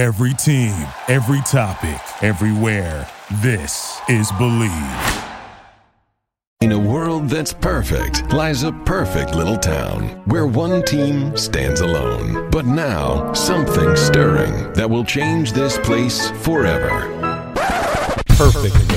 Every team, every topic, everywhere. This is Believe. In a world that's perfect lies a perfect little town where one team stands alone. But now, something stirring that will change this place forever. Perfectville.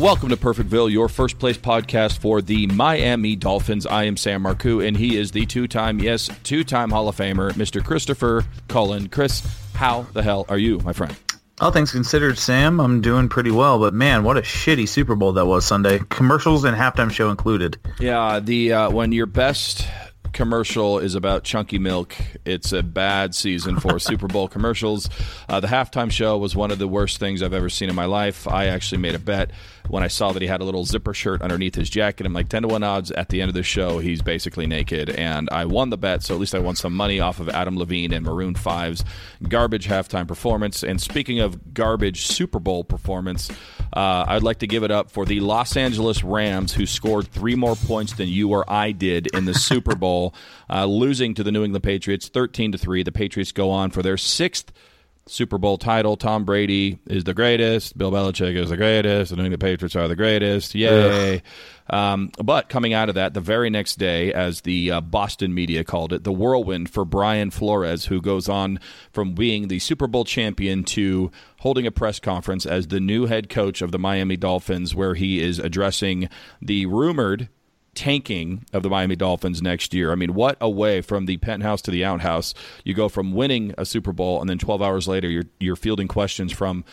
Welcome to Perfectville, your first place podcast for the Miami Dolphins. I am Sam Marcoux, and he is the two time, yes, two time Hall of Famer, Mr. Christopher Cullen. Chris, how the hell are you, my friend? All things considered, Sam, I'm doing pretty well. But man, what a shitty Super Bowl that was Sunday. Commercials and halftime show included. Yeah, the uh, when your best commercial is about chunky milk. It's a bad season for Super Bowl commercials. Uh, the halftime show was one of the worst things I've ever seen in my life. I actually made a bet when I saw that he had a little zipper shirt underneath his jacket. I'm like 10 to 1 odds at the end of the show, he's basically naked. And I won the bet, so at least I won some money off of Adam Levine and Maroon 5's garbage halftime performance. And speaking of garbage Super Bowl performance, uh, I'd like to give it up for the Los Angeles Rams, who scored three more points than you or I did in the Super Bowl, uh, losing to the New England Patriots 13 to 3. The Patriots go on for their sixth Super Bowl title. Tom Brady is the greatest. Bill Belichick is the greatest. The New England Patriots are the greatest. Yay. Um, but coming out of that, the very next day, as the uh, Boston media called it, the whirlwind for Brian Flores, who goes on from being the Super Bowl champion to holding a press conference as the new head coach of the Miami Dolphins, where he is addressing the rumored tanking of the Miami Dolphins next year. I mean, what a way from the penthouse to the outhouse. You go from winning a Super Bowl and then 12 hours later you're you're fielding questions from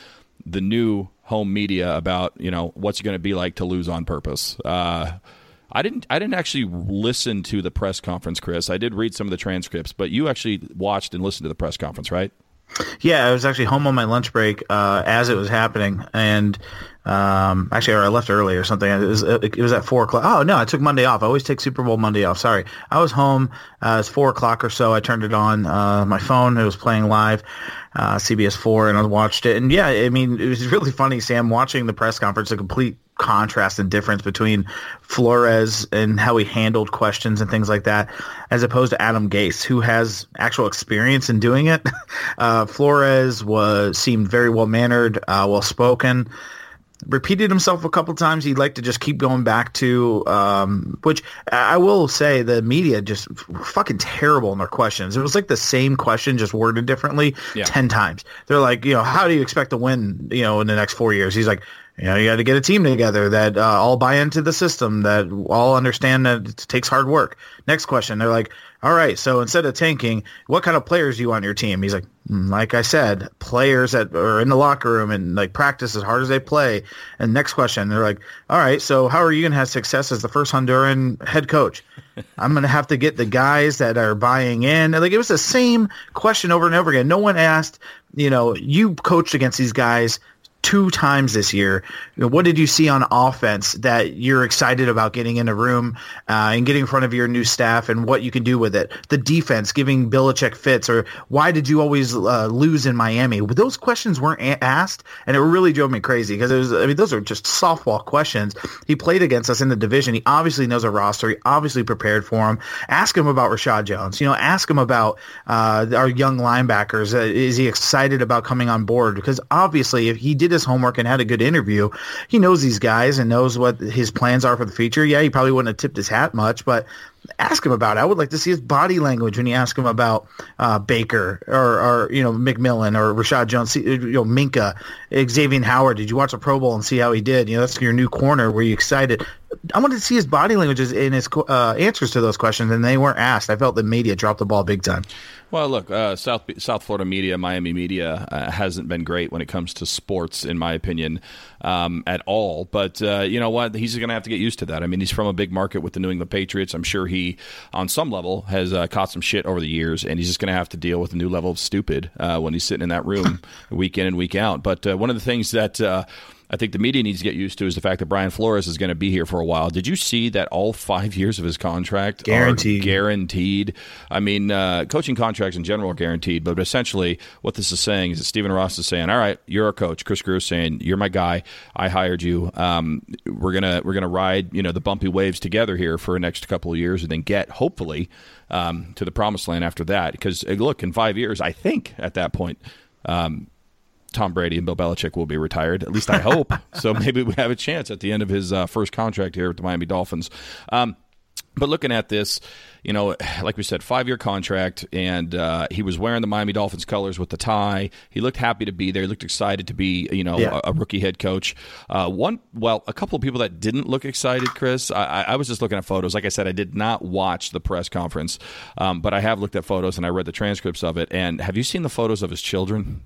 the new home media about, you know, what's it going to be like to lose on purpose. Uh, I didn't. I didn't actually listen to the press conference, Chris. I did read some of the transcripts, but you actually watched and listened to the press conference, right? Yeah, I was actually home on my lunch break uh, as it was happening, and um, actually, or I left early or something. It was, it was at four o'clock. Oh no, I took Monday off. I always take Super Bowl Monday off. Sorry, I was home. Uh, it's four o'clock or so. I turned it on uh, my phone. It was playing live, uh, CBS four, and I watched it. And yeah, I mean, it was really funny, Sam, watching the press conference. A complete contrast and difference between Flores and how he handled questions and things like that, as opposed to Adam Gase, who has actual experience in doing it. Uh, Flores was seemed very well mannered, uh, well spoken. Repeated himself a couple times. He'd like to just keep going back to, um, which I will say, the media just fucking terrible in their questions. It was like the same question, just worded differently, Yeah. ten times. They're like, you know, how do you expect to win, you know, in the next four years? He's like, you know, you got to get a team together that uh, all buy into the system, that all understand that it takes hard work. Next question, they're like, all right, so instead of tanking, what kind of players do you want on your team? He's like, "Mm, like I said, players that are in the locker room and like practice as hard as they play. And next question, they're like, all right, so how are you going to have success as the first Honduran head coach? I'm going to have to get the guys that are buying in. And, like it was the same question over and over again. No one asked, you know, you coached against these guys two times this year. What did you see on offense that you're excited about getting in a room uh, and getting in front of your new staff and what you can do with it? The defense, giving Belichick fits, or why did you always uh, lose in Miami? Those questions weren't a- asked, and it really drove me crazy because it was. I mean, those are just softball questions. He played against us in the division. He obviously knows our roster. He obviously prepared for him. Ask him about Reshad Jones. You know, ask him about uh, our young linebackers. Uh, is he excited about coming on board? Because obviously, if he did his homework and had a good interview, he knows these guys and knows what his plans are for the future. Yeah, he probably wouldn't have tipped his hat much, but ask him about it. I would like to see his body language when you ask him about uh, Baker or, or you know McMillan or Reshad Jones, you know Minkah, Xavier Howard. Did you watch a Pro Bowl and see how he did? You know that's your new corner. Were you excited? I wanted to see his body languages in his uh, answers to those questions, and they weren't asked. I felt the media dropped the ball big time. Well, look, uh, South South Florida media, Miami media uh, hasn't been great when it comes to sports, in my opinion, um, at all. But uh, you know what? He's going to have to get used to that. I mean, he's from a big market with the New England Patriots. I'm sure he, on some level, has uh, caught some shit over the years, and he's just going to have to deal with a new level of stupid uh, when he's sitting in that room week in and week out. But uh, one of the things that uh, I think the media needs to get used to is the fact that Brian Flores is going to be here for a while. Did you see that all five years of his contract guaranteed? guaranteed. I mean, uh, coaching contracts in general are guaranteed, but essentially what this is saying is that Stephen Ross is saying, "All right, you're our coach." Chris Grier is saying, "You're my guy. I hired you. Um, we're gonna we're gonna ride you know the bumpy waves together here for the next couple of years, and then get hopefully um, to the promised land after that." Because look, in five years, I think at that point. Um, Tom Brady and Bill Belichick will be retired. At least I hope. so maybe we have a chance at the end of his uh, first contract here with the Miami Dolphins. Um, but looking at this, you know, like we said, five year contract, and uh, he was wearing the Miami Dolphins colors with the tie. He looked happy to be there. He looked excited to be, you know, yeah. a, a, rookie head coach. Uh, one, well, a couple of people that didn't look excited, Chris. I, I, was just looking at photos. Like I said, I did not watch the press conference, um, but I have looked at photos and I read the transcripts of it. And have you seen the photos of his children?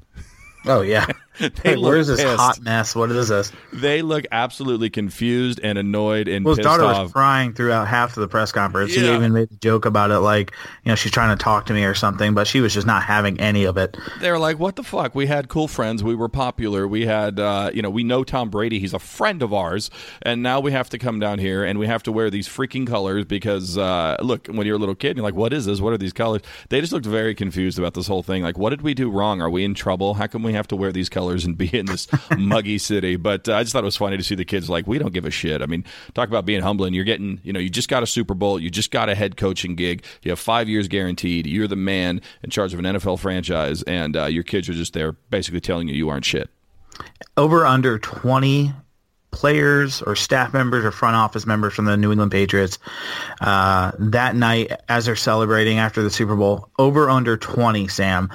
Oh yeah. they Where's this pissed. hot mess? What is this? They look absolutely confused and annoyed and well, his daughter off. was crying throughout half of the press conference. Yeah. He even made a joke about it, like you know she's trying to talk to me or something, but she was just not having any of it. They were like, "What the fuck? We had cool friends. We were popular. We had, uh, you know, we know Tom Brady. He's a friend of ours, and now we have to come down here and we have to wear these freaking colors because uh, look, when you're a little kid, you're like, "What is this? What are these colors?" They just looked very confused about this whole thing. Like, what did we do wrong? Are we in trouble? How come we have to wear these colors and be in this muggy city. But uh, I just thought it was funny to see the kids like, we don't give a shit. I mean, talk about being humbling. You're getting, you know, you just got a Super Bowl. You just got a head coaching gig. You have five years guaranteed. You're the man in charge of an NFL franchise, and uh, your kids are just there basically telling you you aren't shit. Over under 20 players or staff members or front office members from the New England Patriots uh, that night as they're celebrating after the Super Bowl. Over under 20, Sam,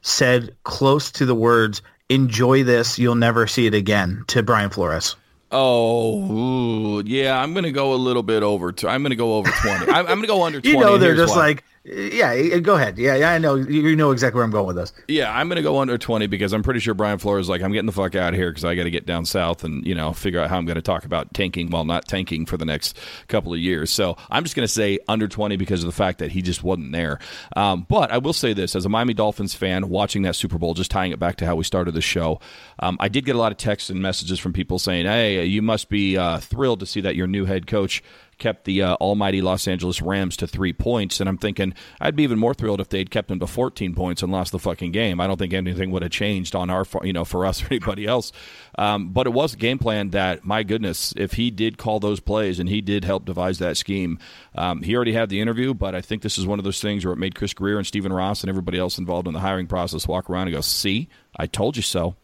said close to the words, enjoy this. You'll never see it again to Brian Flores. Oh, ooh, yeah. I'm going to go a little bit over. To, I'm going to go over 20. I'm, I'm going to go under 20. you know, they're just why. like, yeah, go ahead. Yeah, yeah, I know. You know exactly where I'm going with this. Yeah, I'm going to go under 20 because I'm pretty sure Brian Flores like, I'm getting the fuck out of here because I got to get down south and, you know, figure out how I'm going to talk about tanking while not tanking for the next couple of years. So I'm just going to say under 20 because of the fact that he just wasn't there. Um, but I will say this as a Miami Dolphins fan watching that Super Bowl, just tying it back to how we started the show, um, I did get a lot of texts and messages from people saying, hey, you must be uh, thrilled to see that your new head coach kept the uh, almighty Los Angeles Rams to three points. And I'm thinking I'd be even more thrilled if they'd kept them to 14 points and lost the fucking game. I don't think anything would have changed on our, you know, for us or anybody else. Um, but it was a game plan that, my goodness, if he did call those plays and he did help devise that scheme, um, he already had the interview. But I think this is one of those things where it made Chris Grier and Stephen Ross and everybody else involved in the hiring process walk around and go, "See, I told you so."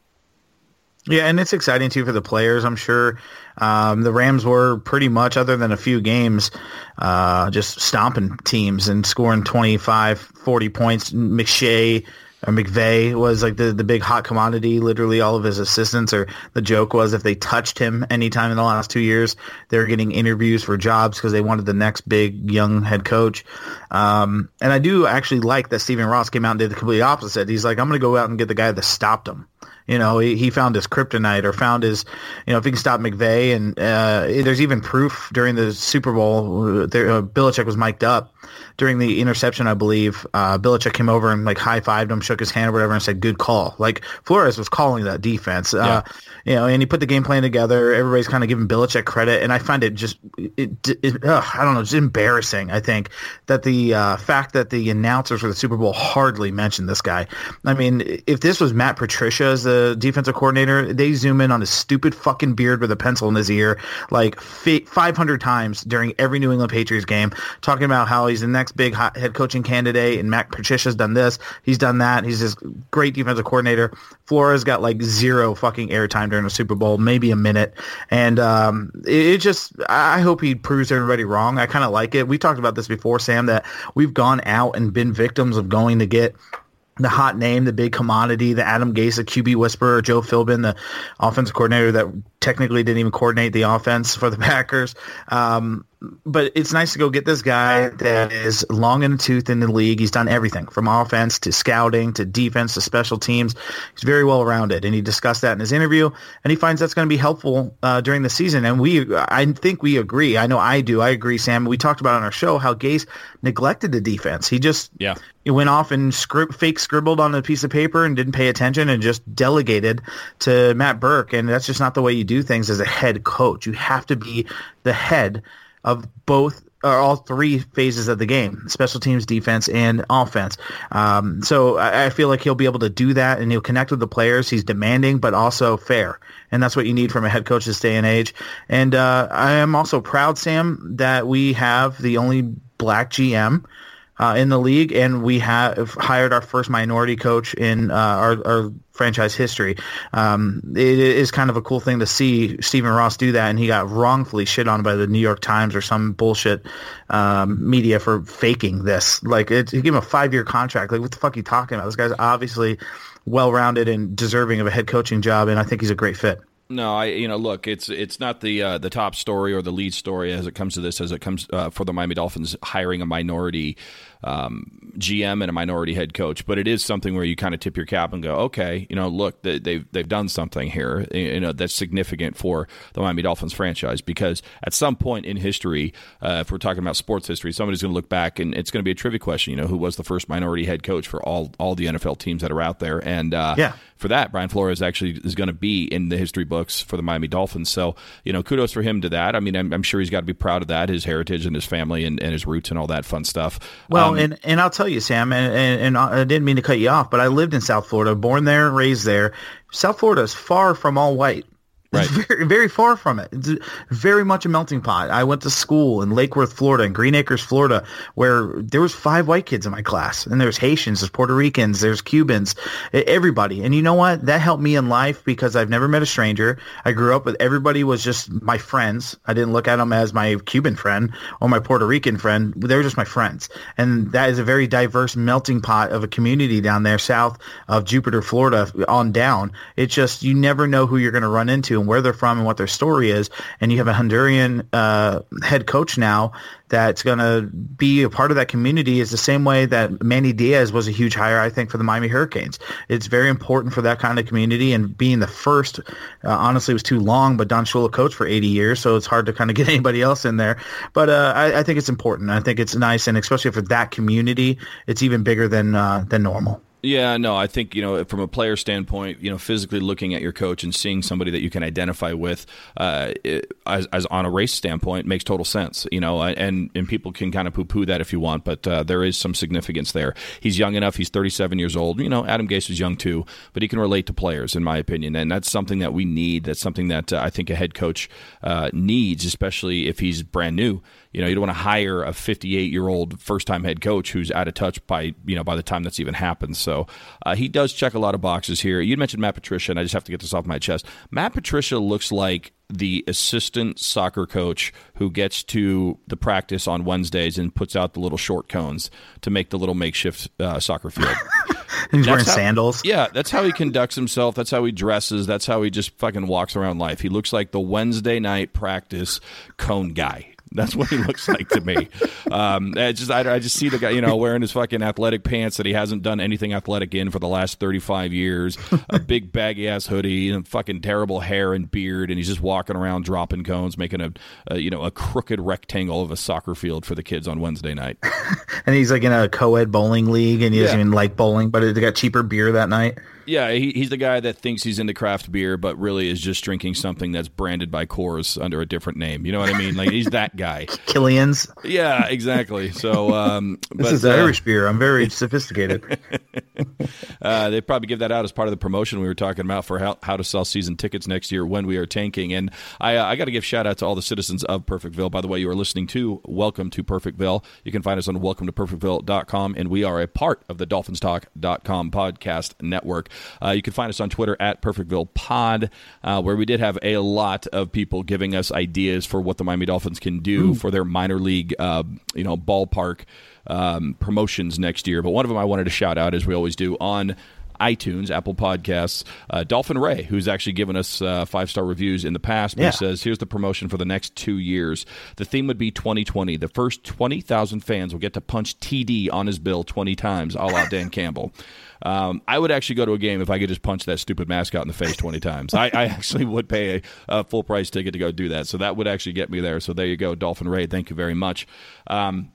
Yeah, and it's exciting too for the players. I'm sure um, the Rams were pretty much, other than a few games, uh, just stomping teams and scoring 25, 40 points. McShay or McVay was like the, the big hot commodity. Literally, all of his assistants, or the joke was if they touched him anytime in the last two years, they were getting interviews for jobs because they wanted the next big young head coach. Um, and I do actually like that Stephen Ross came out and did the complete opposite. He's like, I'm going to go out and get the guy that stopped him. You know, he, he found his kryptonite or found his, you know, if he can stop McVay. And uh, there's even proof during the Super Bowl, uh, there, uh, Belichick was mic'd up during the interception, I believe. Uh, Belichick came over and like high fived him, shook his hand or whatever, and said, "Good call." Like Flores was calling that defense. Uh, you know, and he put the game plan together. Everybody's kind of giving Belichick credit, and I find it just, it, it ugh, I don't know, just embarrassing. I think that the uh, fact that the announcers for the Super Bowl hardly mentioned this guy. I mean, if this was Matt Patricia as the defensive coordinator, they zoom in on his stupid fucking beard with a pencil in his ear like 500 times during every New England Patriots game, talking about how he's the next big head coaching candidate and Matt Patricia's done this, he's done that, he's this great defensive coordinator. Flores got like zero fucking airtime during the Super Bowl, maybe a minute, and um, it, it just I hope he proves everybody wrong. I kind of like it. We talked about this before, Sam, that we've gone out and been victims of going to get the hot name, the big commodity, the Adam Gase, the QB whisperer, Joe Philbin, the offensive coordinator that technically didn't even coordinate the offense for the Packers. Um, but it's nice to go get this guy that is long in the tooth in the league. He's done everything from offense to scouting to defense to special teams. He's very well rounded, and he discussed that in his interview. And he finds that's going to be helpful uh, during the season. And we, I think we agree. I know I do. I agree, Sam. We talked about on our show how Gase neglected the defense. He just yeah. He went off and script, fake scribbled on a piece of paper and didn't pay attention and just delegated to Matt Burke. And that's just not the way you do things as a head coach. You have to be the head of both or all three phases of the game, special teams, defense, and offense. Um, so I, I, feel like he'll be able to do that and he'll connect with the players. He's demanding, but also fair. And that's what you need from a head coach this day and age. And uh, I am also proud, Sam, that we have the only black GM uh, in the league, and we have hired our first minority coach in uh, our, our, franchise history. Um, it is kind of a cool thing to see Stephen Ross do that, and he got wrongfully shit on by the New York Times or some bullshit um, media for faking this. Like, it, he gave him a five-year contract. Like, what the fuck are you talking about? This guy's obviously well-rounded and deserving of a head coaching job, and I think he's a great fit. No, I you know look, it's it's not the uh, the top story or the lead story as it comes to this as it comes uh, for the Miami Dolphins hiring a minority um, GM and a minority head coach, but it is something where you kind of tip your cap and go, okay, you know, look, they, they've they've done something here, you know, that's significant for the Miami Dolphins franchise because at some point in history, uh, if we're talking about sports history, somebody's going to look back and it's going to be a trivia question, you know, who was the first minority head coach for all all the NFL teams that are out there, and uh, yeah. for that, Brian Flores actually is going to be in the history books for the Miami Dolphins. So you know, kudos for him to that. I mean, I'm, I'm sure he's got to be proud of that, his heritage and his family and, and his roots and all that fun stuff. Well, um, and and I'll tell you, Sam, and, and, and I didn't mean to cut you off, but I lived in South Florida, born there, and raised there. South Florida is far from all white. Right. It's very, very far from it. It's very much a melting pot. I went to school in Lake Worth, Florida, in Green Acres, Florida, where there was five white kids in my class, and there's Haitians, there's Puerto Ricans, there's Cubans, everybody. And you know what? That helped me in life because I've never met a stranger. I grew up with everybody was just my friends. I didn't look at them as my Cuban friend or my Puerto Rican friend. They were just my friends, and that is a very diverse melting pot of a community down there south of Jupiter, Florida, on down. It's just you never know who you're going to run into and where they're from and what their story is. And you have a Honduran uh, head coach now that's going to be a part of that community is the same way that Manny Diaz was a huge hire, I think, for the Miami Hurricanes. It's very important for that kind of community and being the first, uh, honestly, was too long, but Don Shula coached for 80 years, so it's hard to kind of get anybody else in there. But uh, I, I, think it's important. I think it's nice, and especially for that community, it's even bigger than uh, than normal. Yeah, no, I think you know from a player standpoint, you know, physically looking at your coach and seeing somebody that you can identify with, uh, as, as, on a race standpoint, makes total sense. You know, and and people can kind of poo poo that if you want, but uh, there is some significance there. He's young enough; he's 37 years old. You know, Adam Gase is young too, but he can relate to players, in my opinion, and that's something that we need. That's something that uh, I think a head coach uh, needs, especially if he's brand new. You know, you don't want to hire a 58 year old first time head coach who's out of touch by you know by the time that's even happened. So uh, he does check a lot of boxes here. You mentioned Matt Patricia, and I just have to get this off my chest. Matt Patricia looks like the assistant soccer coach who gets to the practice on Wednesdays and puts out the little short cones to make the little makeshift uh, soccer field. He's that's wearing how, sandals. Yeah, that's how he conducts himself. That's how he dresses. That's how he just fucking walks around life. He looks like the Wednesday night practice cone guy. That's what he looks like to me. Um, I just I, I, just see the guy, you know, wearing his fucking athletic pants that he hasn't done anything athletic in for the last thirty five years. A big baggy ass hoodie and fucking terrible hair and beard, and he's just walking around dropping cones, making a, a you know a crooked rectangle of a soccer field for the kids on Wednesday night. and he's like in a co-ed bowling league, and he doesn't even like bowling, but they got cheaper beer that night. Yeah, he, he's the guy that thinks he's into craft beer, but really is just drinking something that's branded by Coors under a different name. You know what I mean? Like he's that guy. Killian's. Yeah, exactly. So um, this but, is uh, Irish beer. I'm very sophisticated. uh, they probably give that out as part of the promotion we were talking about for how, how to sell season tickets next year when we are tanking. And I, uh, I got to give shout out to all the citizens of Perfectville. By the way, you are listening to Welcome to Perfectville. You can find us on welcome to perfectville.com, and we are a part of the Dolphins DolphinsTalk.com podcast network. Uh, you can find us on Twitter at Perfectville Pod, uh, where we did have a lot of people giving us ideas for what the Miami Dolphins can do Ooh. for their minor league, uh, you know, ballpark um, promotions next year. But one of them I wanted to shout out, as we always do, on iTunes, Apple Podcasts, uh, Dolphin Ray, who's actually given us uh, five star reviews in the past. But Yeah. He says, here's the promotion for the next two years. The theme would be 2020. The first 20,000 fans will get to punch TD on his bill 20 times, a la Dan Campbell. Um, I would actually go to a game if I could just punch that stupid mascot in the face 20 times. I, I actually would pay a, a full price ticket to go do that. So that would actually get me there. So there you go, Dolphin Ray. Thank you very much. Um,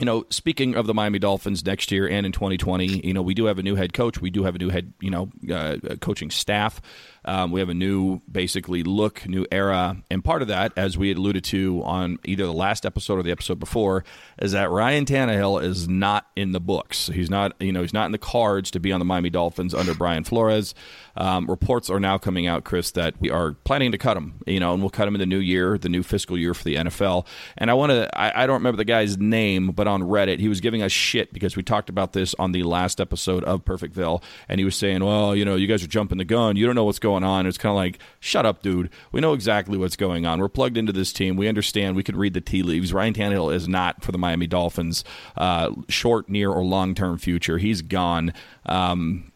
you know, speaking of the Miami Dolphins next year and in 2020, you know, we do have a new head coach. We do have a new head, you know, uh, coaching staff. Um, we have a new, basically, look, new era. And part of that, as we alluded to on either the last episode or the episode before, is that Ryan Tannehill is not in the books. He's not, you know, he's not in the cards to be on the Miami Dolphins under Brian Flores. Um, reports are now coming out, Chris, that we are planning to cut him, you know, and we'll cut him in the new year, the new fiscal year for the NFL. And I want to, I, I don't remember the guy's name, but on Reddit, he was giving us shit because we talked about this on the last episode of Perfectville. And he was saying, well, you know, you guys are jumping the gun. You don't know what's going on. It's kind of like, shut up, dude. We know exactly what's going on. We're plugged into this team. We understand. We can read the tea leaves. Ryan Tannehill is not for the Miami Dolphins, uh, short, near, or long term future. He's gone. Um,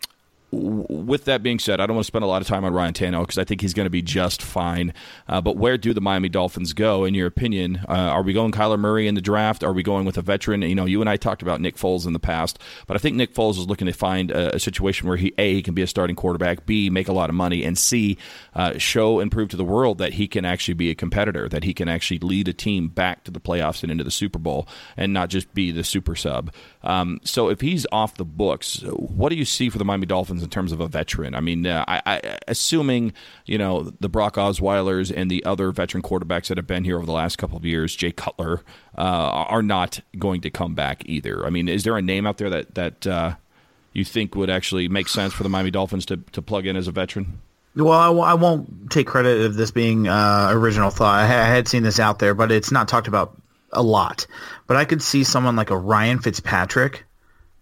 with that being said, I don't want to spend a lot of time on Ryan Tannehill because I think he's going to be just fine. Uh, but where do the Miami Dolphins go, in your opinion? Uh, are we going Kyler Murray in the draft? Are we going with a veteran? You know, you and I talked about Nick Foles in the past, but I think Nick Foles is looking to find a, a situation where he a he can be a starting quarterback, b make a lot of money, and c uh, show and prove to the world that he can actually be a competitor, that he can actually lead a team back to the playoffs and into the Super Bowl, and not just be the super sub. Um, so if he's off the books, what do you see for the Miami Dolphins in terms of a veteran? I mean, uh, I, I, assuming you know the Brock Osweilers and the other veteran quarterbacks that have been here over the last couple of years, Jay Cutler, uh, are not going to come back either. I mean, is there a name out there that that uh, you think would actually make sense for the Miami Dolphins to, to plug in as a veteran? Well, I, w- I won't take credit of this being uh, original thought. I, ha- I had seen this out there, but it's not talked about a lot. But I could see someone like a Ryan Fitzpatrick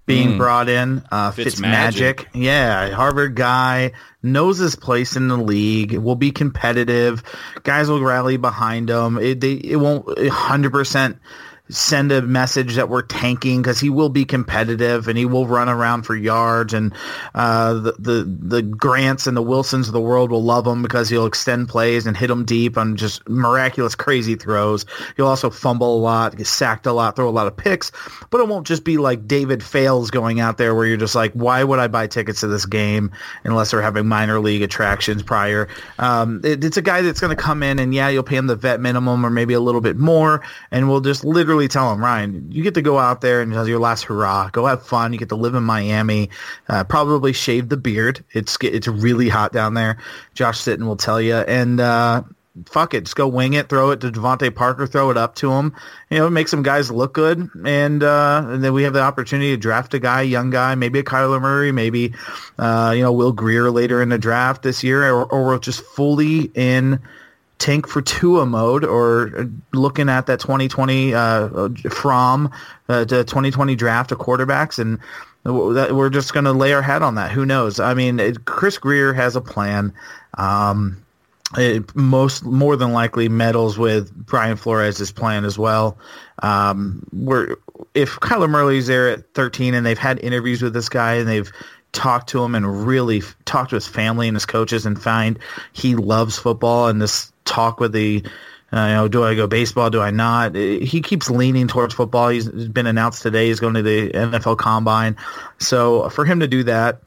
being brought in. Uh, Fitzmagic. Fitzmagic, yeah, Harvard guy knows his place in the league. Will be competitive. Guys will rally behind him. It they, it won't hundred percent send a message that we're tanking because he will be competitive and he will run around for yards and uh, the, the the Grants and the Wilsons of the world will love him because he'll extend plays and hit them deep on just miraculous crazy throws. He'll also fumble a lot, get sacked a lot, throw a lot of picks, but it won't just be like David Fales going out there where you're just like, why would I buy tickets to this game unless they're having minor league attractions prior? Um, it, it's a guy that's going to come in and yeah, you'll pay him the vet minimum or maybe a little bit more, and we'll just literally tell him, Ryan, you get to go out there and have your last hurrah. Go have fun. You get to live in Miami. Uh, probably shave the beard. It's it's really hot down there. Josh Sitton will tell you. And uh, fuck it, just go wing it. Throw it to DeVante Parker. Throw it up to him. You know, make some guys look good. And, uh, and then we have the opportunity to draft a guy, young guy, maybe a Kyler Murray, maybe uh, you know Will Grier later in the draft this year, or, or we're just fully in tank for Tua mode or looking at that 2020 uh, from uh, the 2020 draft of quarterbacks and we're just going to lay our hat on that. Who knows? I mean, it, Chris Grier has a plan. Um, it most more than likely meddles with Brian Flores' plan as well. Um, where if Kyler Murray's there at 13 and they've had interviews with this guy and they've talked to him and really talked to his family and his coaches and find he loves football and this talk with the uh, you know, do I go baseball? Do I not? Uh, He keeps leaning towards football. He's been announced today. He's going to the NFL Combine. So for him to do that,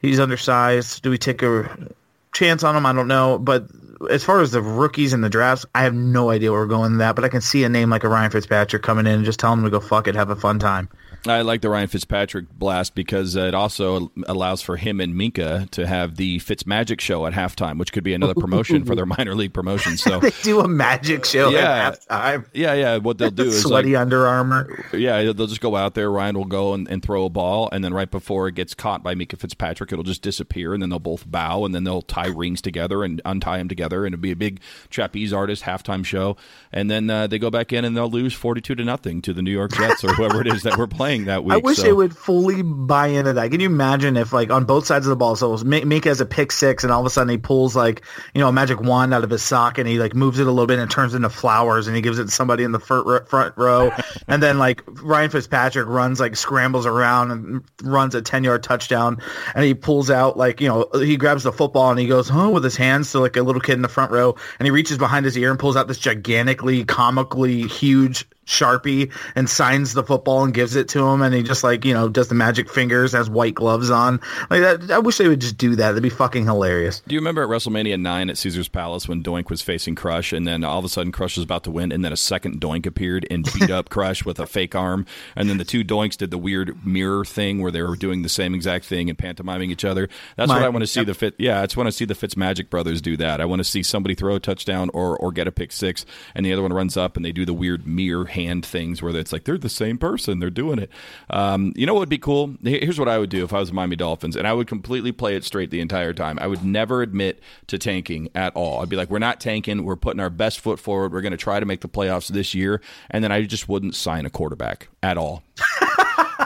he's undersized. Do we take a chance on him? I don't know. But as far as the rookies and the drafts, I have no idea where we're going with that. But I can see a name like a Ryan Fitzpatrick coming in and just telling him to go fuck it, have a fun time. I like the Ryan Fitzpatrick blast because it also allows for him and Minkah to have the Fitz Magic show at halftime, which could be another promotion for their minor league promotion. So They do a magic show Yeah. at halftime. yeah, yeah, what they'll do is like Sweaty Under Armour. Yeah, they'll just go out there. Ryan will go and, and throw a ball, and then right before it gets caught by Minkah Fitzpatrick, it'll just disappear, and then they'll both bow, and then they'll tie rings together and untie them together and it'd be a big trapeze artist halftime show, and then uh, they go back in and they'll lose forty-two to nothing to the New York Jets or whoever it is that we're playing that week. I wish so. they would fully buy into that. Can you imagine if, like, on both sides of the ball, so Mink has a pick six, and all of a sudden he pulls like you know a magic wand out of his sock, and he like moves it a little bit and it turns into flowers, and he gives it to somebody in the front row, and then like Ryan Fitzpatrick runs like scrambles around and runs a ten yard touchdown, and he pulls out like you know he grabs the football and he goes oh with his hands to like a little kid in the front row, and he reaches behind his ear and pulls out this gigantically comically huge Sharpie and signs the football and gives it to him and he just like, you know, does the magic fingers, has white gloves on. Like that I wish they would just do that. That'd be fucking hilarious. Do you remember at WrestleMania 9 at Caesar's Palace when Doink was facing Crush and then all of a sudden Crush was about to win and then a second Doink appeared and beat up Crush with a fake arm and then the two Doinks did the weird mirror thing where they were doing the same exact thing and pantomiming each other. That's My, what I want to see yep. the fit. Yeah, I just want to see the Fitz Magic brothers do that. I want to see somebody throw a touchdown or or get a pick six and the other one runs up and they do the weird mirror hand things where it's like they're the same person. They're doing it. Um, you know what would be cool? Here's what I would do if I was the Miami Dolphins, and I would completely play it straight the entire time. I would never admit to tanking at all. I'd be like, we're not tanking. We're putting our best foot forward. We're going to try to make the playoffs this year, and then I just wouldn't sign a quarterback at all.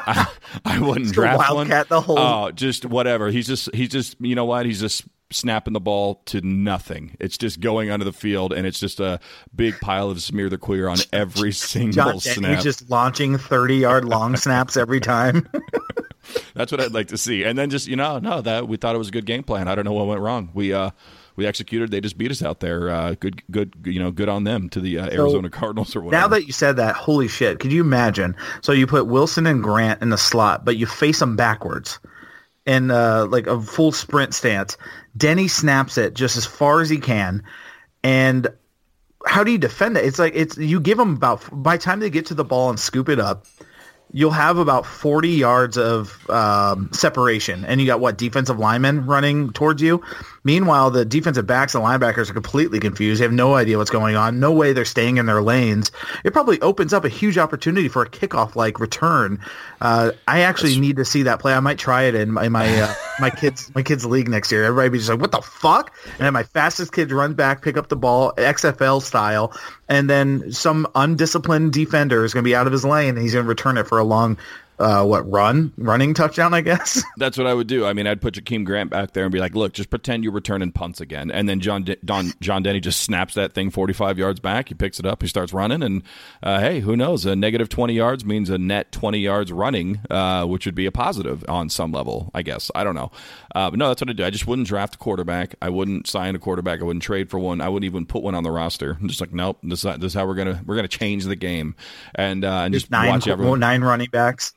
I, I, wouldn't just draft Wildcat one. The whole oh, just whatever. He's just he's just you know what? He's just snapping the ball to nothing. It's just going onto the field, and it's just a big pile of smear the queer on every single John snap. He's just launching thirty yard long snaps every time. That's what I'd like to see. And then just you know, no, that we thought it was a good game plan. I don't know what went wrong. We uh we executed. They just beat us out there. Uh, good, good, you know, good on them to the uh, Arizona so, Cardinals or whatever. Now that you said that, holy shit! Could you imagine? So you put Wilson and Grant in the slot, but you face them backwards in uh, like a full sprint stance. Denney snaps it just as far as he can, and how do you defend it? It's like it's you give them about by the time they get to the ball and scoop it up, you'll have about 40 yards of um, separation, and you got what defensive linemen running towards you. Meanwhile, the defensive backs and linebackers are completely confused. They have no idea what's going on. No way they're staying in their lanes. It probably opens up a huge opportunity for a kickoff like return. Uh, I actually That's... need to see that play. I might try it in my my, uh, my kids my kids league next year. Everybody be just like, "What the fuck?" And then my fastest kids run back, pick up the ball, XFL style, and then some undisciplined defender is going to be out of his lane and he's going to return it for a long uh, what run running touchdown? I guess that's what I would do. I mean, I'd put Jakeem Grant back there and be like, "Look, just pretend you're returning punts again." And then John D- Don John Denney just snaps that thing 45 yards back. He picks it up. He starts running, and uh, hey, who knows? A negative 20 yards means a net 20 yards running, uh, which would be a positive on some level, I guess. I don't know, uh, but no, that's what I do. I just wouldn't draft a quarterback. I wouldn't sign a quarterback. I wouldn't trade for one. I wouldn't even put one on the roster. I'm just like, nope. This, this is how we're gonna we're gonna change the game, and uh, and just nine, watch everyone. Nine running backs.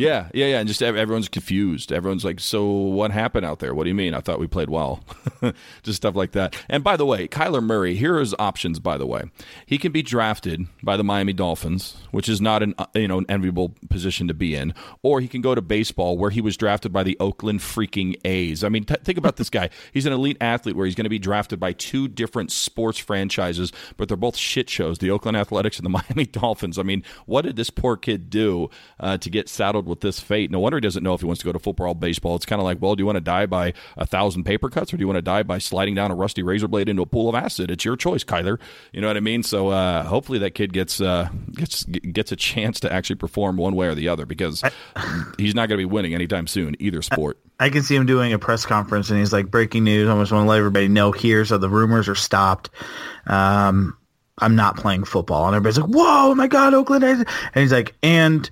Yeah, yeah, yeah. And just everyone's confused. Everyone's like, so what happened out there? What do you mean? I thought we played well. just stuff like that. And by the way, Kyler Murray, here are his options, by the way. He can be drafted by the Miami Dolphins, which is not an, uh, you know, an enviable position to be in, or he can go to baseball where he was drafted by the Oakland freaking A's. I mean, t- think about this guy. He's an elite athlete where he's going to be drafted by two different sports franchises, but they're both shit shows, the Oakland Athletics and the Miami Dolphins. I mean, what did this poor kid do uh, to get saddled saddled with this fate. No wonder he doesn't know if he wants to go to football, or baseball. It's kind of like, well, do you want to die by a thousand paper cuts or do you want to die by sliding down a rusty razor blade into a pool of acid? It's your choice, Kyler. You know what I mean? So uh, hopefully that kid gets uh, gets gets a chance to actually perform one way or the other because he's not going to be winning anytime soon either sport. I, I can see him doing a press conference and he's like, breaking news. I just want to let everybody know here. So the rumors are stopped. Um, I'm not playing football. And everybody's like, whoa, my God, Oakland. And he's like, and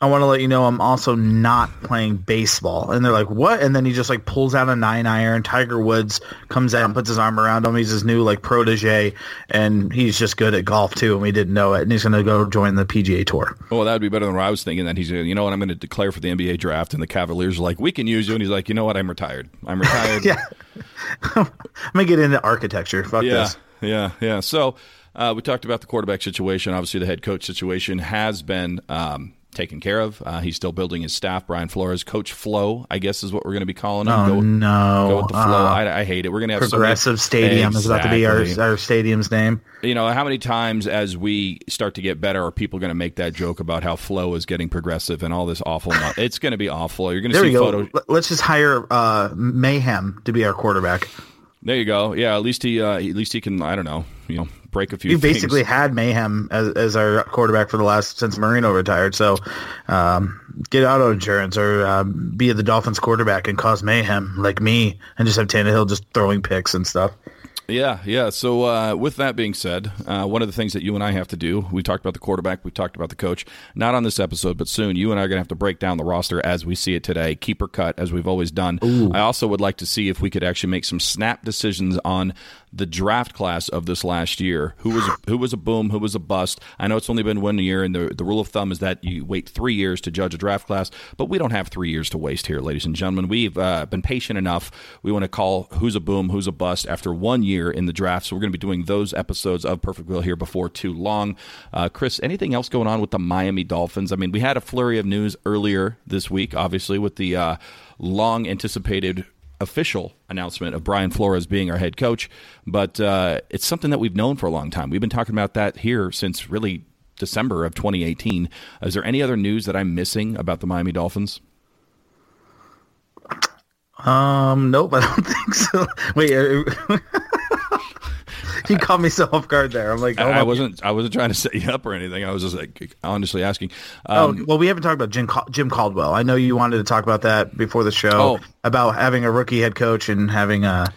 I want to let you know I'm also not playing baseball. And they're like, what? And then he just like pulls out a nine iron. Tiger Woods comes out and puts his arm around him. He's his new like protege and he's just good at golf too. And we didn't know it. And he's going to go join the PGA tour. Well, that would be better than what I was thinking. That he's, you know what, I'm going to declare for the NBA draft. And the Cavaliers are like, we can use you. And he's like, you know what, I'm retired. I'm retired. yeah. I'm going to get into architecture. Fuck yeah, this. Yeah. Yeah. So uh, we talked about the quarterback situation. Obviously, the head coach situation has been. Um, taken care of. Uh, he's still building his staff. Brian Flores, Coach Flo, I guess is what we're going to be calling him. Oh go, no, go with the flow. Uh, I, I, hate it. We're going to have progressive so stadium exactly. is about to be our our stadium's name. You know how many times as we start to get better are people going to make that joke about how Flo is getting progressive and all this awful? it's going to be awful. You're going to see photos. Let's just hire uh, Mayhem to be our quarterback. There you go. Yeah, at least he uh, at least he can I don't know, you know, break a few. You things. basically had Mayhem as, as our quarterback for the last since Marino retired. So um, get auto insurance or um, be the Dolphins quarterback and cause mayhem like me, and just have Tannehill just throwing picks and stuff. Yeah, yeah. So uh, with that being said, uh, one of the things that you and I have to do, we talked about the quarterback, we talked about the coach, not on this episode, but soon. You and I are going to have to break down the roster as we see it today, keeper cut as we've always done. Ooh. I also would like to see if we could actually make some snap decisions on the draft class of this last year. Who was who was a boom? Who was a bust? I know it's only been one year, and the the rule of thumb is that you wait three years to judge a draft class. But we don't have three years to waste here, ladies and gentlemen. We've uh, been patient enough. We want to call who's a boom, who's a bust after one year in the draft. So we're going to be doing those episodes of Perfectville here before too long. Uh, Chris, anything else going on with the Miami Dolphins? I mean, we had a flurry of news earlier this week, obviously with the uh, long anticipated official announcement of Brian Flores being our head coach, but uh, it's something that we've known for a long time. We've been talking about that here since really December of 2018. Is there any other news that I'm missing about the Miami Dolphins? Um, nope, I don't think so. Wait, you caught me so off guard there. I'm like, oh I, I wasn't, I wasn't trying to set you up or anything. I was just like honestly asking. Um, oh, well, we haven't talked about Jim Jim Caldwell. I know you wanted to talk about that before the show oh. about having a rookie head coach and having a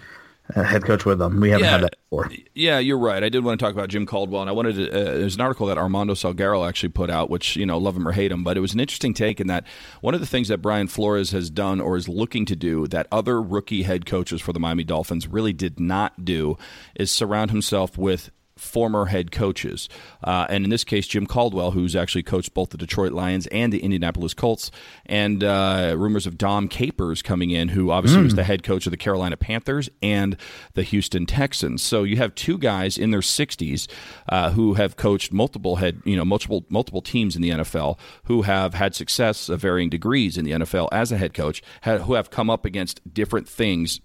head coach with them. We haven't yeah, had that before. Yeah, you're right. I did want to talk about Jim Caldwell, and I wanted to. Uh, there's an article that Armando Salguero actually put out, which you know, love him or hate him, but it was an interesting take in that one of the things that Brian Flores has done or is looking to do that other rookie head coaches for the Miami Dolphins really did not do is surround himself with former head coaches. Uh, and in this case, Jim Caldwell, who's actually coached both the Detroit Lions and the Indianapolis Colts, and uh, rumors of Dom Capers coming in, who obviously mm. was the head coach of the Carolina Panthers and the Houston Texans. So you have two guys in their 60s uh, who have coached multiple head, you know, multiple multiple teams in the NFL, who have had success of varying degrees in the NFL as a head coach, who have come up against different things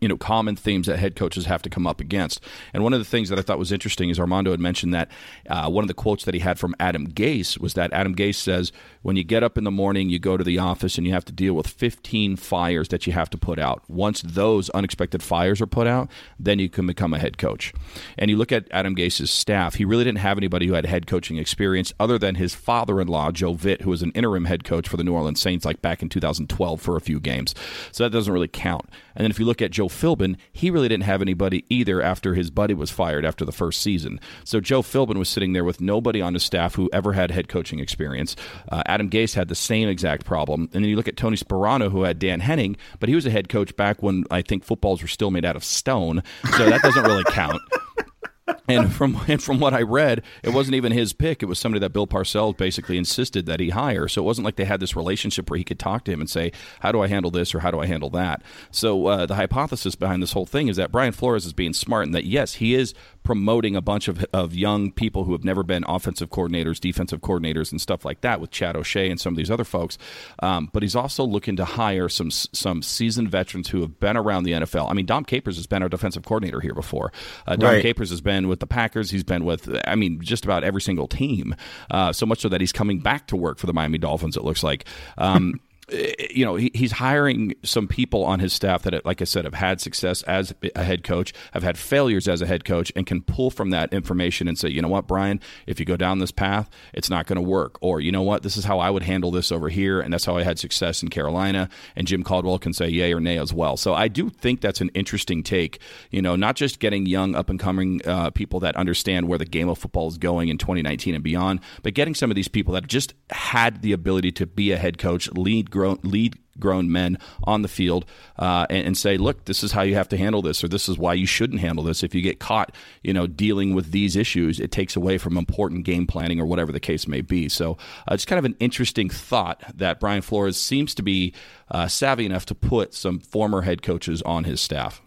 you know common themes that head coaches have to come up against. And one of the things that I thought was interesting is Armando had mentioned that uh, one of the quotes that he had from Adam Gase was that Adam Gase says, "When you get up in the morning, you go to the office and you have to deal with 15 fires that you have to put out. Once those unexpected fires are put out, then you can become a head coach." And you look at Adam Gase's staff; he really didn't have anybody who had head coaching experience other than his father-in-law Joe Vitt, who was an interim head coach for the New Orleans Saints, like back in 2012 for a few games. So that doesn't really count. And then if you look at Joe Philbin, he really didn't have anybody either after his buddy was fired after the first season. So Joe Philbin was sitting there with nobody on his staff who ever had head coaching experience. Uh, Adam Gase had the same exact problem. And then you look at Tony Sparano, who had Dan Henning, but he was a head coach back when I think footballs were still made out of stone. So that doesn't really count. and from and from what I read, it wasn't even his pick. It was somebody that Bill Parcells basically insisted that he hire. So it wasn't like they had this relationship where he could talk to him and say, "How do I handle this?" or "How do I handle that?" So uh, the hypothesis behind this whole thing is that Brian Flores is being smart and that yes, he is promoting a bunch of, of young people who have never been offensive coordinators, defensive coordinators, and stuff like that with Chad O'Shea and some of these other folks. Um, but he's also looking to hire some some seasoned veterans who have been around the NFL. I mean, Dom Capers has been our defensive coordinator here before. Uh, Dom right. Capers has been with the Packers. He's been with, I mean, just about every single team. Uh, so much so that he's coming back to work for the Miami Dolphins. It looks like. Um, you know, he, he's hiring some people on his staff that, like I said, have had success as a head coach, have had failures as a head coach, and can pull from that information and say, you know what, Brian, if you go down this path, it's not going to work. Or, you know what, this is how I would handle this over here, and that's how I had success in Carolina. And Jim Caldwell can say yay or nay as well. So I do think that's an interesting take, you know, not just getting young, up and coming uh, people that understand where the game of football is going in 2019 and beyond, but getting some of these people that just had the ability to be a head coach, lead grown lead grown men on the field uh, and, and, say, look, this is how you have to handle this, or this is why you shouldn't handle this. If you get caught, you know, dealing with these issues, it takes away from important game planning or whatever the case may be. So uh, it's kind of an interesting thought that Brian Flores seems to be uh, savvy enough to put some former head coaches on his staff.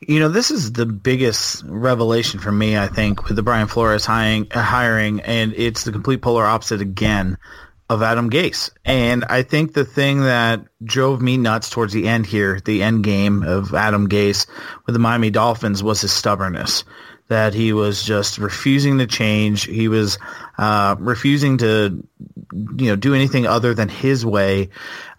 You know, this is the biggest revelation for me, I think, with the Brian Flores hiring, hiring and it's the complete polar opposite again of Adam Gase. And I think the thing that drove me nuts towards the end here, the end game of Adam Gase with the Miami Dolphins was his stubbornness. that he was just refusing to change. He was uh, refusing to, you know, do anything other than his way.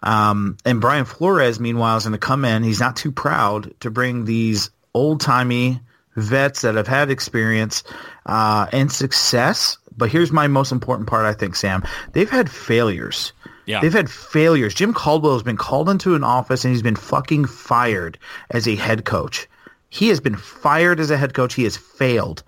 Um, and Brian Flores, meanwhile, is going to come in. He's not too proud to bring these old timey vets that have had experience uh, and success. But here's my most important part, I think, Sam. They've had failures. Yeah. They've had failures. Jim Caldwell has been called into an office and he's been fucking fired as a head coach. He has been fired as a head coach. He has failed.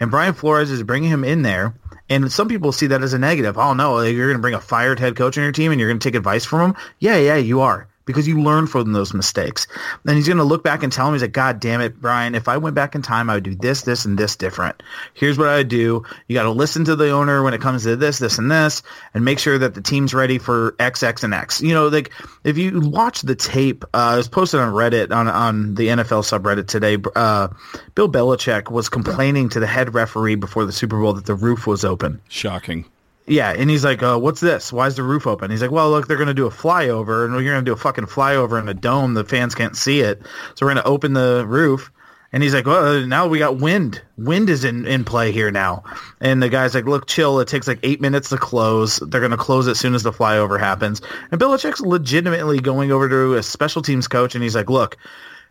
And Brian Flores is bringing him in there. And some people see that as a negative. Oh, no, you're going to bring a fired head coach on your team and you're going to take advice from him? Yeah, yeah, you are because you learn from those mistakes. Then he's going to look back and tell him, he's like, God damn it, Brian, if I went back in time, I would do this, this, and this different. Here's what I would do. You got to listen to the owner when it comes to this, this, and this, and make sure that the team's ready for X, X, and X. You know, like if you watch the tape, uh, it was posted on Reddit, on, on the NFL subreddit today. Uh, Bill Belichick was complaining to the head referee before the Super Bowl that the roof was open. Shocking. Yeah, and he's like, uh, "What's this? Why is the roof open?" He's like, "Well, look, they're going to do a flyover, and we're going to do a fucking flyover in a dome. The fans can't see it, so we're going to open the roof." And he's like, "Well, now we got wind. Wind is in, in play here now." And the guy's like, "Look, chill. It takes like eight minutes to close. They're going to close it as soon as the flyover happens." And Belichick's legitimately going over to a special teams coach, and he's like, "Look."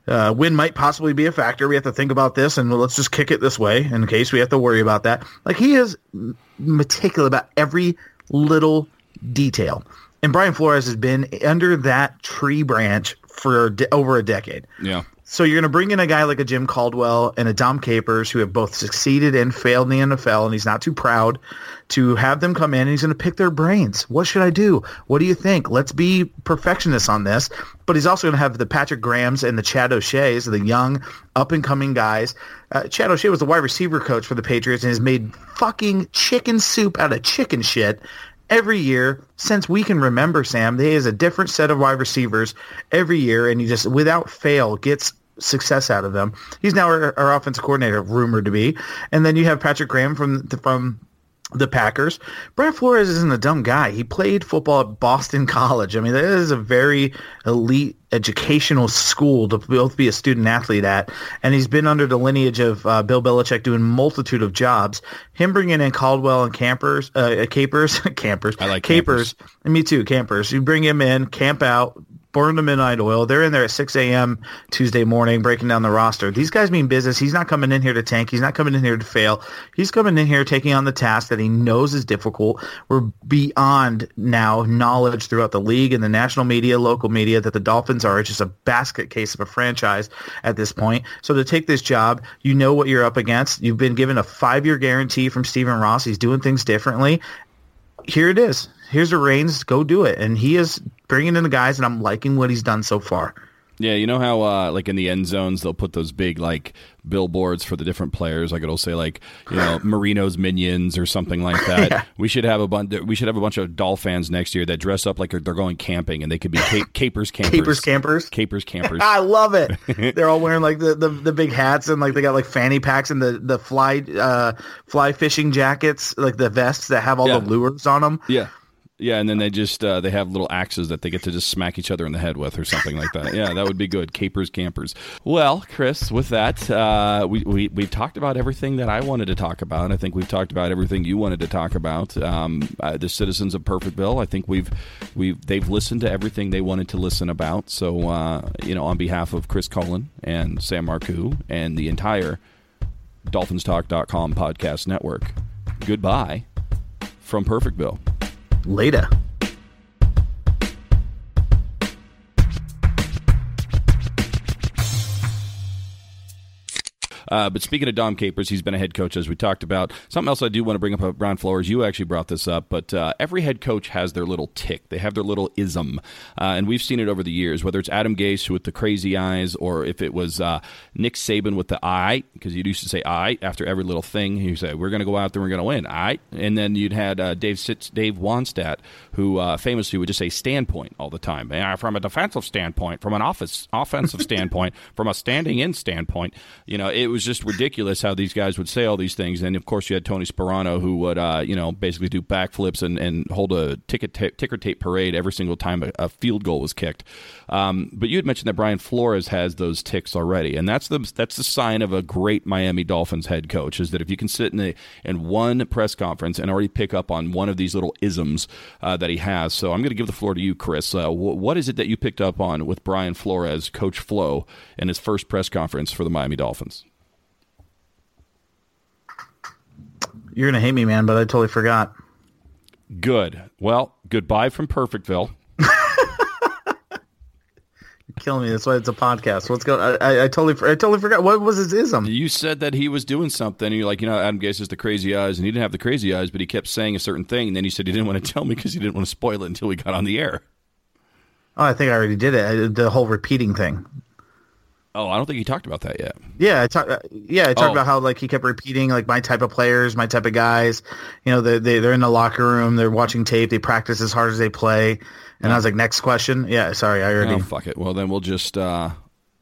Uh, wind might possibly be a factor. We have to think about this, and let's just kick it this way in case we have to worry about that. Like he is meticulous about every little detail. And Brian Flores has been under that tree branch for de- over a decade. Yeah. So you're going to bring in a guy like a Jim Caldwell and a Dom Capers who have both succeeded and failed in the NFL, and he's not too proud to have them come in and he's going to pick their brains. What should I do? What do you think? Let's be perfectionists on this. But he's also going to have the Patrick Grahams and the Chad O'Shea's, the young up-and-coming guys. Uh, Chad O'Shea was the wide receiver coach for the Patriots and has made fucking chicken soup out of chicken shit every year since we can remember, Sam. He has a different set of wide receivers every year, and he just, without fail, gets success out of them. He's now our, our offensive coordinator, rumored to be. And then you have Patrick Graham from from the Packers. Brian Flores isn't a dumb guy. He played football at Boston College. I mean, that is a very elite educational school to both be a student athlete at. And he's been under the lineage of uh, Bill Belichick doing multitude of jobs. Him bringing in Caldwell and Campers, uh, Capers, Campers. I like Capers. And me too, Campers. You bring him in, camp out, burn the midnight oil. They're in there at 6 a.m. Tuesday morning breaking down the roster. These guys mean business. He's not coming in here to tank. He's not coming in here to fail. He's coming in here taking on the task that he knows is difficult. We're beyond now knowledge throughout the league and the national media, local media that the Dolphins are just a basket case of a franchise at this point. So to take this job, you know what you're up against. You've been given a five-year guarantee from Stephen Ross. He's doing things differently. Here it is. Here's the reins. Go do it. And he is bringing in the guys, and I'm liking what he's done so far. Yeah, you know how uh, like in the end zones they'll put those big like billboards for the different players. Like it'll say like you know Marino's minions or something like that. Yeah. We should have a bunch. We should have a bunch of doll fans next year that dress up like they're going camping and they could be ca- capers campers. Capers campers. Capers campers. I love it. They're all wearing like the, the, the big hats and like they got like fanny packs and the the fly uh fly fishing jackets, like the vests that have all Yeah. the lures on them. yeah. Yeah, and then they just uh, they have little axes that they get to just smack each other in the head with, or something like that. Yeah, that would be good. Capers, campers. Well, Chris, with that, uh, we we we've talked about everything that I wanted to talk about. I think we've talked about everything you wanted to talk about. Um, uh, the citizens of Perfectville. I think we've we've they've listened to everything they wanted to listen about. So uh, you know, on behalf of Chris Cullen and Sam Marcoux and the entire DolphinsTalk.com podcast network, goodbye from Perfectville. Later. Uh, but speaking of Dom Capers, he's been a head coach, as we talked about. Something else I do want to bring up about Brian Flores, you actually brought this up, but uh, every head coach has their little tick. They have their little ism. Uh, and we've seen it over the years, whether it's Adam Gase with the crazy eyes or if it was uh, Nick Saban with the I, because you used to say I after every little thing. You say, we're going to go out there, we're going to win. I. And then you'd had uh, Dave, Sitz, Dave Wannstedt, who uh, famously would just say standpoint all the time. "Yeah, From a defensive standpoint, from an office offensive standpoint, from a standing in standpoint, you know, it was was just ridiculous how these guys would say all these things. And of course, you had Tony Sparano who would, uh, you know, basically do backflips and, and hold a ticket ticker tape parade every single time a, a field goal was kicked. Um, but you had mentioned that Brian Flores has those ticks already, and that's the that's the sign of a great Miami Dolphins head coach is that if you can sit in a, in one press conference and already pick up on one of these little isms uh, that he has. So I'm going to give the floor to you, Chris. Uh, w- what is it that you picked up on with Brian Flores, Coach Flo, in his first press conference for the Miami Dolphins? You're gonna hate me, man, but I totally forgot. Good. Well, goodbye from Perfectville. You're killing me. That's why it's a podcast. What's going? I, I, I totally, I totally forgot. What was his ism? You said that he was doing something. And you're like, you know, Adam Gase has the crazy eyes, and he didn't have the crazy eyes, but he kept saying a certain thing. And then he said he didn't want to tell me because he didn't want to spoil it until we got on the air. Oh, I think I already did it. The whole repeating thing. Oh, I don't think he talked about that yet. Yeah, I talked. Yeah, I talked Oh. about how like he kept repeating like my type of players, my type of guys. You know, they they they're in the locker room, they're watching tape, they practice as hard as they play. And I was like, next question. Yeah, sorry, I already Oh, fuck it. Well, then we'll just. Uh,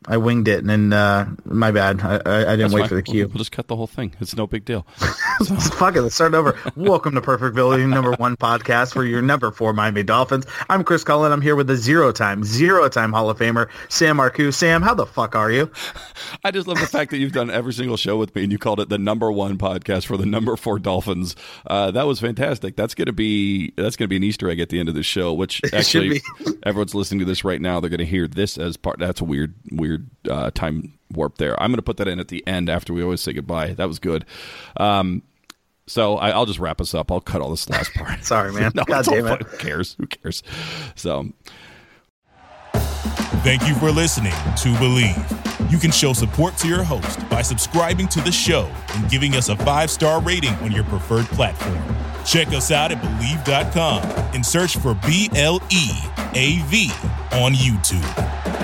I winged it, and then uh, my bad. I, I, didn't that's wait fine. for the cue. we'll just cut the whole thing. It's no big deal. Fuck it, let's start over. Welcome to Perfectville, your number one podcast for your number four Miami Dolphins. I'm Chris Cullen. I'm here with the zero time, zero time Hall of Famer Sam Marcoux. Sam, how the fuck are you? I just love the fact that you've done every single show with me, and you called it the number one podcast for the number four Dolphins. Uh, that was fantastic. That's gonna be that's gonna be an Easter egg at the end of the show. Which actually, everyone's listening to this right now. They're gonna hear this as part. That's a weird, weird uh, time warp there. I'm gonna put that in at the end after we always say goodbye. That was good. Um, so I, I'll just wrap us up. I'll cut all this last part. Sorry, man. no, God damn fine. it. Who cares? Who cares? So Thank you for listening to Bleav. You can show support to your host by subscribing to the show and giving us a five star rating on your preferred platform. Check us out at Bleav.com and search for B L E A V on YouTube.